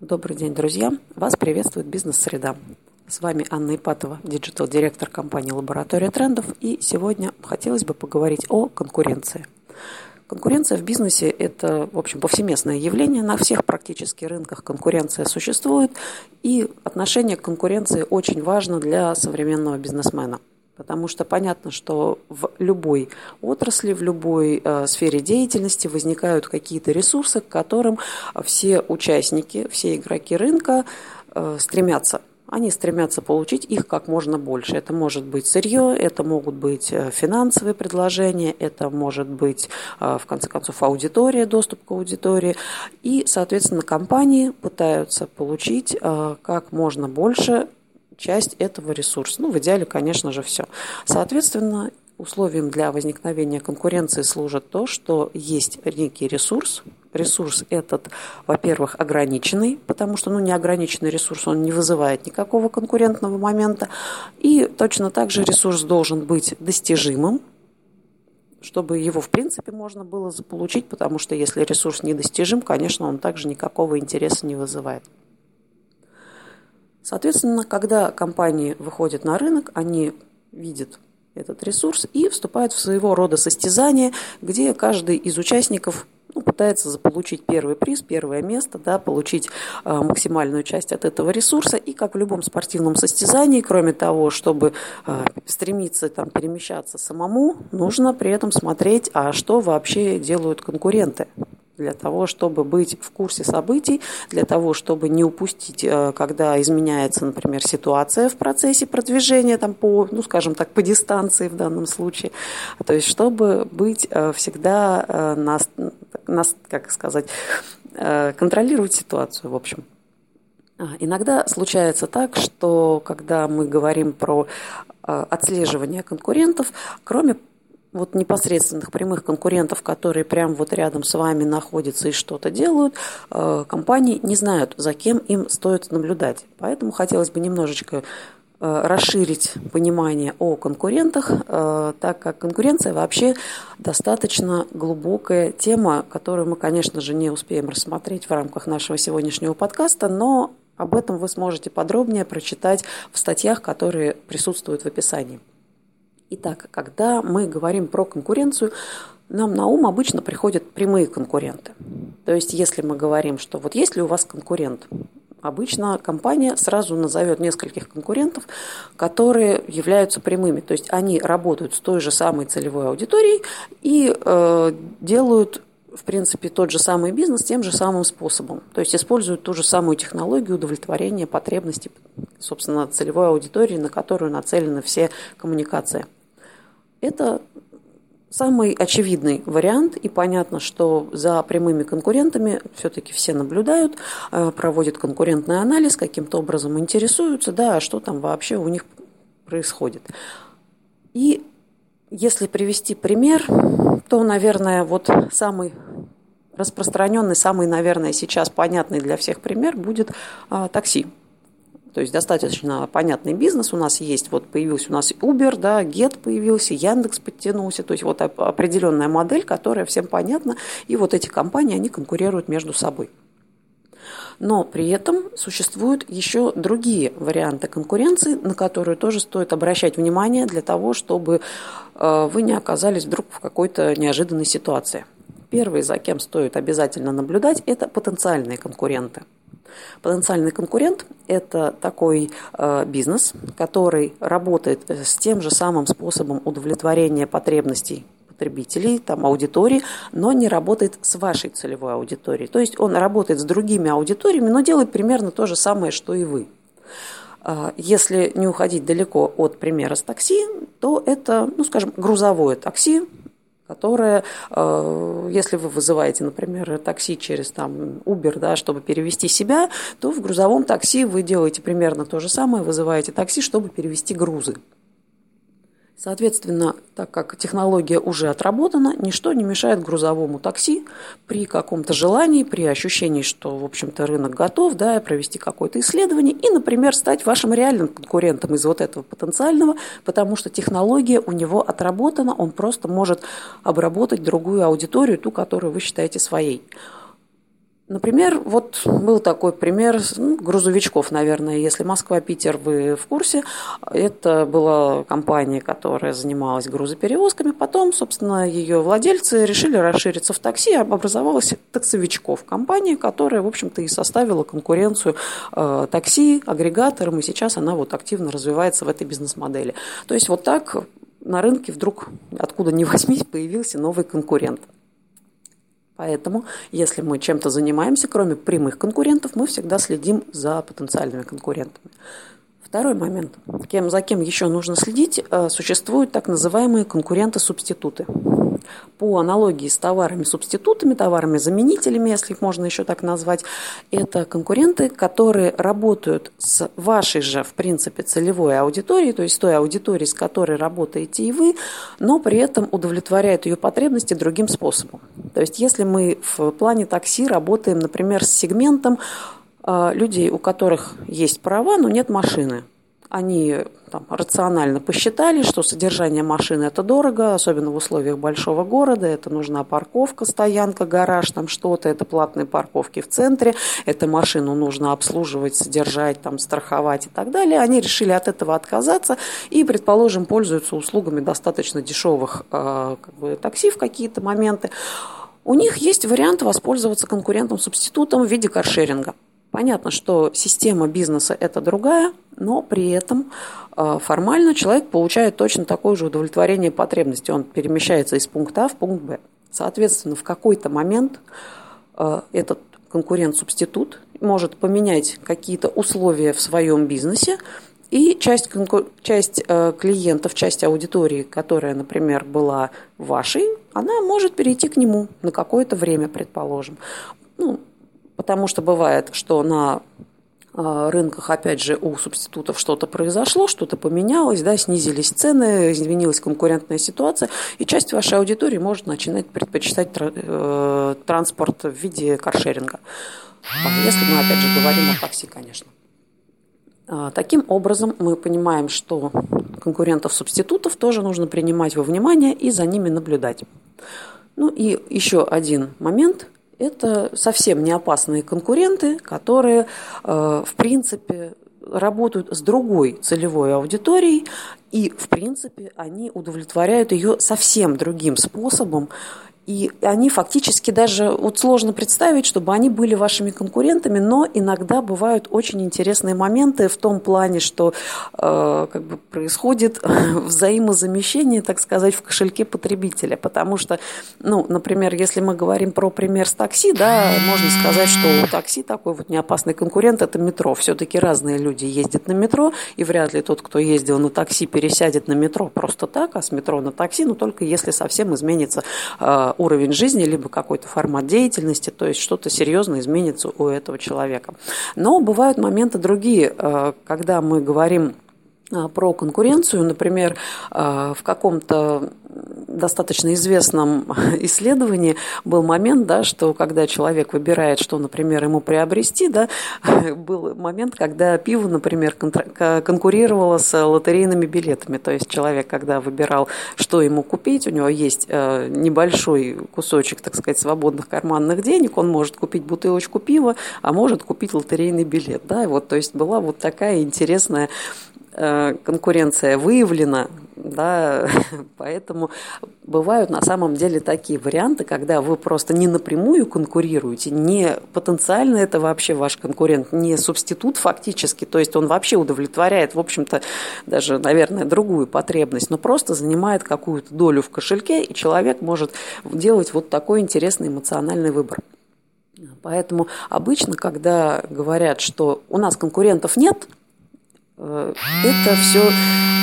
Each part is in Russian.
Добрый день, друзья! Вас приветствует бизнес-среда. С вами Анна Ипатова, digital-директор компании «Лаборатория трендов». И сегодня хотелось бы поговорить о конкуренции. Конкуренция в бизнесе – это, в общем, повсеместное явление. На всех практически рынках конкуренция существует. И отношение к конкуренции очень важно для современного бизнесмена – Потому что понятно, что в любой отрасли, в любой э, сфере деятельности возникают какие-то ресурсы, к которым все участники, все игроки рынка э, стремятся. Они стремятся получить их как можно больше. Это может быть сырье, это могут быть э, финансовые предложения, это может быть, э, в конце концов, аудитория, доступ к аудитории. И, соответственно, компании пытаются получить э, как можно больше часть этого ресурса. Ну, в идеале, конечно же, все. Соответственно, условием для возникновения конкуренции служит то, что есть некий ресурс. Ресурс этот, во-первых, ограниченный, потому что ну, неограниченный ресурс, он не вызывает никакого конкурентного момента. И точно так же ресурс должен быть достижимым, чтобы его, в принципе, можно было заполучить, потому что если ресурс недостижим, конечно, он также никакого интереса не вызывает. Соответственно, когда компании выходят на рынок, они видят этот ресурс и вступают в своего рода состязание, где каждый из участников ну, пытается заполучить первый приз, первое место, да, получить э, максимальную часть от этого ресурса. И как в любом спортивном состязании, кроме того, чтобы э, стремиться там, перемещаться самому, нужно при этом смотреть, а что вообще делают конкуренты для того, чтобы быть в курсе событий, для того, чтобы не упустить, э, когда изменяется, например, ситуация в процессе продвижения там, по, ну, скажем так, по дистанции в данном случае. То есть, чтобы быть э, всегда, э, на, на, как сказать, контролировать ситуацию, в общем. А, иногда случается так, что когда мы говорим про отслеживание конкурентов, кроме вот непосредственных прямых конкурентов, которые прямо вот рядом с вами находятся и что-то делают, э, компании не знают, за кем им стоит наблюдать. Поэтому хотелось бы немножечко э, расширить понимание о конкурентах, э, так как конкуренция вообще достаточно глубокая тема, которую мы, конечно же, не успеем рассмотреть в рамках нашего сегодняшнего подкаста, но об этом вы сможете подробнее прочитать в статьях, которые присутствуют в описании. Итак, когда мы говорим про конкуренцию, нам на ум обычно приходят прямые конкуренты. То есть, если мы говорим, что вот есть ли у вас конкурент, обычно компания сразу назовет нескольких конкурентов, которые являются прямыми. То есть они работают с той же самой целевой аудиторией и э, делают в принципе, тот же самый бизнес тем же самым способом. То есть используют ту же самую технологию удовлетворения потребностей, собственно, целевой аудитории, на которую нацелены все коммуникации. Это самый очевидный вариант, и понятно, что за прямыми конкурентами все-таки все наблюдают, э, проводят конкурентный анализ, каким-то образом интересуются, да, а что там вообще у них происходит. И если привести пример, то, наверное, вот самый распространенный, самый, наверное, сейчас понятный для всех пример будет а, такси. То есть достаточно понятный бизнес у нас есть. Вот появился у нас Uber, да, Get появился, Яндекс подтянулся. То есть вот определенная модель, которая всем понятна. И вот эти компании, они конкурируют между собой. Но при этом существуют еще другие варианты конкуренции, на которые тоже стоит обращать внимание для того, чтобы э, вы не оказались вдруг в какой-то неожиданной ситуации. Первый, за кем стоит обязательно наблюдать, это потенциальные конкуренты. Потенциальный конкурент – это такой э, бизнес, который работает с тем же самым способом удовлетворения потребностей потребителей, там, аудитории, но не работает с вашей целевой аудиторией. То есть он работает с другими аудиториями, но делает примерно то же самое, что и вы. Э, если не уходить далеко от примера с такси, то это, ну, скажем, грузовое такси, которая, э, если вы вызываете, например, такси через там, Uber, да, чтобы перевести себя, то в грузовом такси вы делаете примерно то же самое, вызываете такси, чтобы перевести грузы. Соответственно, так как технология уже отработана, ничто не мешает грузовому такси при каком-то желании, при ощущении, что, в общем-то, рынок готов, да, провести какое-то исследование и, например, стать вашим реальным конкурентом из вот этого потенциального, потому что технология у него отработана, он просто может обработать другую аудиторию, ту, которую вы считаете своей. Например, вот был такой пример ну, грузовичков, наверное, если Москва-Питер, вы в курсе. Это была компания, которая занималась грузоперевозками. Потом, собственно, ее владельцы решили расшириться в такси, образовалась таксовичков. Компания, которая, в общем-то, и составила конкуренцию э, такси, агрегаторам, и сейчас она вот активно развивается в этой бизнес-модели. То есть вот так на рынке вдруг, откуда ни возьмись, появился новый конкурент. Поэтому, если мы чем-то занимаемся, кроме прямых конкурентов, мы всегда следим за потенциальными конкурентами. Второй момент. Кем, за кем еще нужно следить, э, существуют так называемые конкуренты-субституты по аналогии с товарами-субститутами, товарами-заменителями, если их можно еще так назвать, это конкуренты, которые работают с вашей же, в принципе, целевой аудиторией, то есть той аудиторией, с которой работаете и вы, но при этом удовлетворяют ее потребности другим способом. То есть если мы в плане такси работаем, например, с сегментом э, людей, у которых есть права, но нет машины, они там, рационально посчитали, что содержание машины это дорого, особенно в условиях большого города, это нужна парковка, стоянка, гараж, там что-то, это платные парковки в центре, эту машину нужно обслуживать, содержать, там, страховать и так далее. Они решили от этого отказаться и, предположим, пользуются услугами достаточно дешевых э, как бы, такси в какие-то моменты. У них есть вариант воспользоваться конкурентом-субститутом в виде каршеринга. Понятно, что система бизнеса – это другая, но при этом э, формально человек получает точно такое же удовлетворение потребностей. Он перемещается из пункта А в пункт Б. Соответственно, в какой-то момент э, этот конкурент-субститут может поменять какие-то условия в своем бизнесе, и часть, часть э, клиентов, часть аудитории, которая, например, была вашей, она может перейти к нему на какое-то время, предположим. Потому что бывает, что на а, рынках, опять же, у субститутов что-то произошло, что-то поменялось, да, снизились цены, изменилась конкурентная ситуация, и часть вашей аудитории может начинать предпочитать э, транспорт в виде каршеринга. Если мы, опять же, говорим о такси, конечно. А, таким образом, мы понимаем, что конкурентов-субститутов тоже нужно принимать во внимание и за ними наблюдать. Ну и еще один момент – это совсем не опасные конкуренты, которые, э, в принципе, работают с другой целевой аудиторией, и, в принципе, они удовлетворяют ее совсем другим способом, и они фактически даже, вот сложно представить, чтобы они были вашими конкурентами, но иногда бывают очень интересные моменты в том плане, что э, как бы происходит взаимозамещение, так сказать, в кошельке потребителя. Потому что, ну, например, если мы говорим про пример с такси, да, можно сказать, что у такси такой вот неопасный конкурент – это метро. Все-таки разные люди ездят на метро, и вряд ли тот, кто ездил на такси, пересядет на метро просто так, а с метро на такси, ну, только если совсем изменится э, уровень жизни, либо какой-то формат деятельности, то есть что-то серьезно изменится у этого человека. Но бывают моменты другие, э, когда мы говорим про конкуренцию, например, э, в каком-то достаточно известном исследовании был момент, да, что когда человек выбирает, что, например, ему приобрести, да, был момент, когда пиво, например, конкурировало с лотерейными билетами. То есть человек, когда выбирал, что ему купить, у него есть э, небольшой кусочек, так сказать, свободных карманных денег, он может купить бутылочку пива, а может купить лотерейный билет. Да, вот, то есть была вот такая интересная конкуренция выявлена, да, поэтому бывают на самом деле такие варианты, когда вы просто не напрямую конкурируете, не потенциально это вообще ваш конкурент, не субститут фактически, то есть он вообще удовлетворяет, в общем-то, даже, наверное, другую потребность, но просто занимает какую-то долю в кошельке, и человек может делать вот такой интересный эмоциональный выбор. Поэтому обычно, когда говорят, что у нас конкурентов нет – Э, это все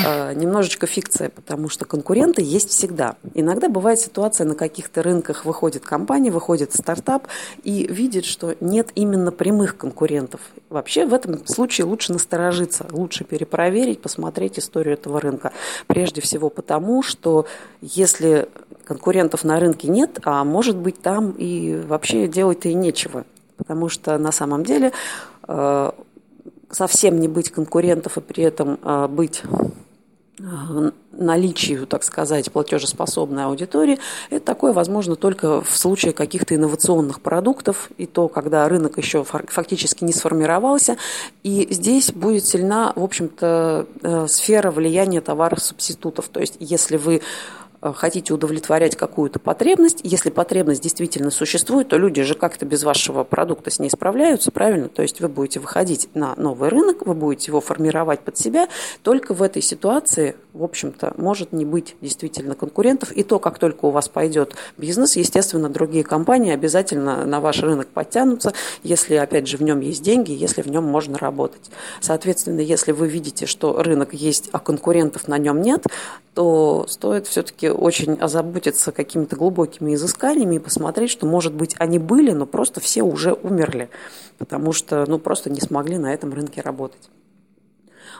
э, немножечко фикция, потому что конкуренты есть всегда. Иногда бывает ситуация, на каких-то рынках выходит компания, выходит стартап и видит, что нет именно прямых конкурентов. Вообще в этом случае лучше насторожиться, лучше перепроверить, посмотреть историю этого рынка. Прежде всего потому, что если конкурентов на рынке нет, а может быть там и вообще делать-то и нечего. Потому что на самом деле э, совсем не быть конкурентов и при этом а, быть Э, наличию, так сказать, платежеспособной аудитории, это такое возможно только в случае каких-то инновационных продуктов, и то, когда рынок еще фактически не сформировался. И здесь будет сильна, в общем-то, э, сфера влияния товаров-субститутов. То есть, если вы хотите удовлетворять какую-то потребность, если потребность действительно существует, то люди же как-то без вашего продукта с ней справляются, правильно? То есть вы будете выходить на новый рынок, вы будете его формировать под себя. Только в этой ситуации, в общем-то, может не быть действительно конкурентов. И то, как только у вас пойдет бизнес, естественно, другие компании обязательно на ваш рынок подтянутся, если, опять же, в нем есть деньги, если в нем можно работать. Соответственно, если вы видите, что рынок есть, а конкурентов на нем нет, то стоит все-таки очень озаботиться какими-то глубокими изысканиями и посмотреть, что, может быть, они были, но просто все уже умерли, потому что ну, просто не смогли на этом рынке работать.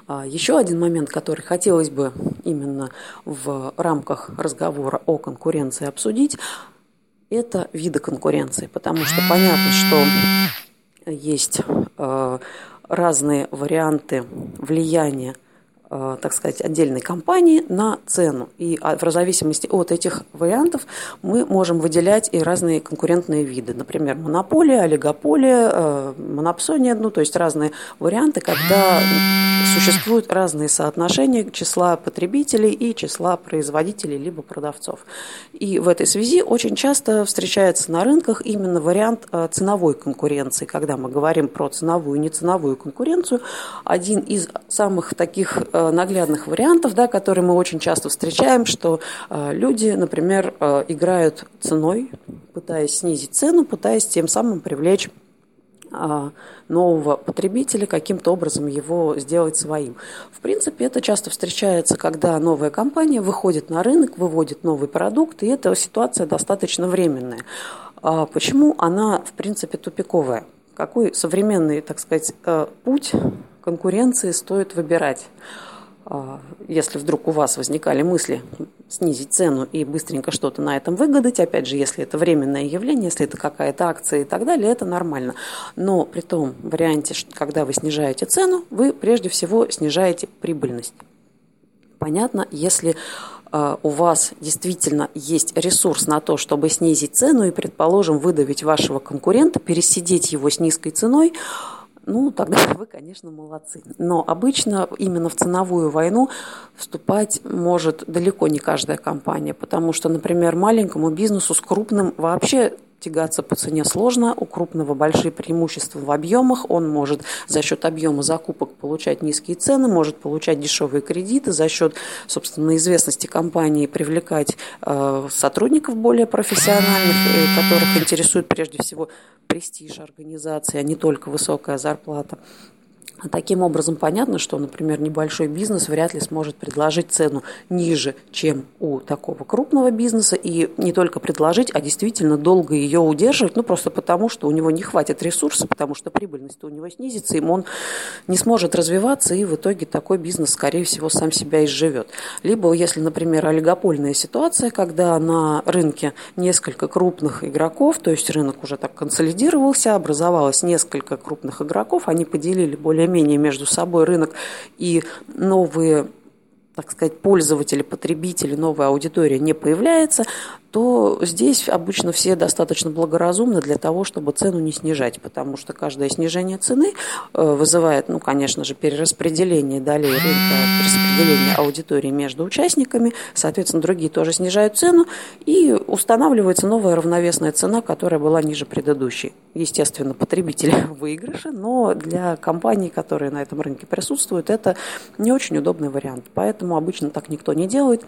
А, Еще один момент, который хотелось бы именно в рамках разговора о конкуренции обсудить, это виды конкуренции, потому что понятно, что есть э, разные варианты влияния так сказать, отдельной компании на цену. И а, в зависимости от этих вариантов мы можем выделять и разные конкурентные виды. Например, монополия, олигополия, э, монопсония, ну, то есть разные варианты, когда существуют разные соотношения числа потребителей и числа производителей либо продавцов. И в этой связи очень часто встречается на рынках именно вариант э, ценовой конкуренции. Когда мы говорим про ценовую и неценовую конкуренцию, один из самых таких Э, наглядных вариантов, да, которые мы очень часто встречаем, что э, люди, например, э, играют ценой, пытаясь снизить цену, пытаясь тем самым привлечь нового потребителя, каким-то образом его сделать своим. В принципе, это часто встречается, когда новая компания выходит на рынок, выводит новый продукт, и эта ситуация достаточно временная. А почему она, в принципе, тупиковая? Какой современный, так сказать, путь конкуренции стоит выбирать? А, если вдруг у вас возникали мысли снизить цену и быстренько что-то на этом выгадать, опять же, если это временное явление, если это какая-то акция и так далее, это нормально. Но при том варианте, когда вы снижаете цену, вы прежде всего снижаете прибыльность. Понятно, если а, у вас действительно есть ресурс на то, чтобы снизить цену и, предположим, выдавить вашего конкурента, пересидеть его с низкой ценой, ну, тогда вы, конечно, молодцы. Но обычно именно в ценовую войну вступать может далеко не каждая компания, потому что, например, маленькому бизнесу с крупным вообще тягаться по цене сложно, у крупного большие преимущества в объемах, он может за счет объема закупок получать низкие цены, может получать дешевые кредиты, за счет, собственно, известности компании привлекать э, сотрудников более профессиональных, э, которых интересует прежде всего престиж организации, а не только высокая зарплата. Таким образом, понятно, что, например, небольшой бизнес вряд ли сможет предложить цену ниже, чем у такого крупного бизнеса, и не только предложить, а действительно долго ее удерживать, ну просто потому, что у него не хватит ресурсов, потому что прибыльность у него снизится, и он не сможет развиваться, и в итоге такой бизнес, скорее всего, сам себя изживет. Либо, если, например, олигопольная ситуация, когда на рынке несколько крупных игроков, то есть рынок уже так консолидировался, образовалось несколько крупных игроков, они поделили более более-менее между собой рынок и новые так сказать, пользователи, потребители, новая аудитория не появляется, то здесь обычно все достаточно благоразумны для того, чтобы цену не снижать, потому что каждое снижение цены э, вызывает, ну, конечно же, перераспределение долей рынка, перераспределение аудитории между участниками, соответственно, другие тоже снижают цену, и устанавливается новая равновесная цена, которая была ниже предыдущей. Естественно, потребители выигрыши, но для компаний, которые на этом рынке присутствуют, это не очень удобный вариант. Поэтому обычно так никто не делает.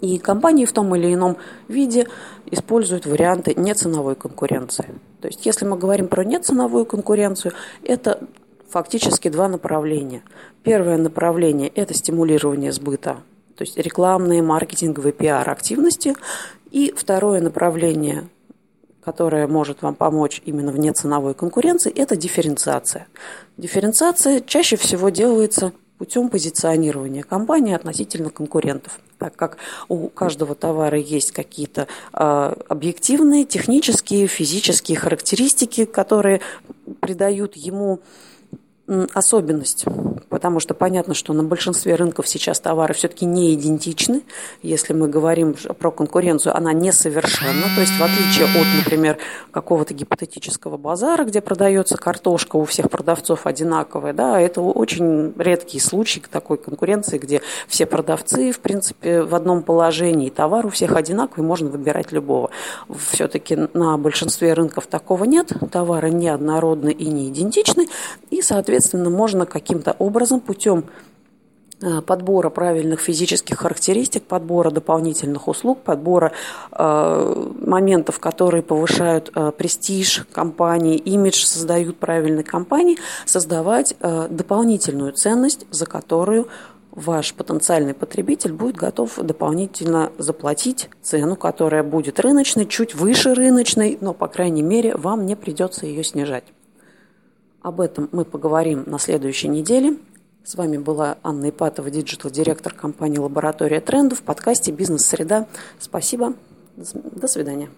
И компании в том или ином виде используют варианты неценовой конкуренции. То есть, если мы говорим про неценовую конкуренцию, это фактически два направления. Первое направление – это стимулирование сбыта, то есть рекламные, маркетинговые, пиар-активности. И второе направление, которое может вам помочь именно в неценовой конкуренции, это дифференциация. Дифференциация чаще всего делается путем позиционирования компании относительно конкурентов, так как у каждого товара есть какие-то э, объективные, технические, физические характеристики, которые придают ему особенность потому что понятно, что на большинстве рынков сейчас товары все-таки не идентичны. Если мы говорим про конкуренцию, она несовершенна. То есть в отличие от, например, какого-то гипотетического базара, где продается картошка у всех продавцов одинаковая, да, это очень редкий случай такой конкуренции, где все продавцы, в принципе, в одном положении, товар у всех одинаковый, можно выбирать любого. Все-таки на большинстве рынков такого нет, товары неоднородны и не идентичны, и, соответственно, можно каким-то образом путем Э, подбора правильных физических характеристик, подбора дополнительных услуг, подбора э, моментов, которые повышают э, престиж компании, имидж, создают правильной компании, создавать э, дополнительную ценность, за которую ваш потенциальный потребитель будет готов дополнительно заплатить цену, которая будет рыночной, чуть выше рыночной, но, по крайней мере, вам не придется ее снижать. Об этом мы поговорим на следующей неделе. С вами была Анна Ипатова, digital-директор компании «Лаборатория трендов» в подкасте «Бизнес-среда». Спасибо. До свидания.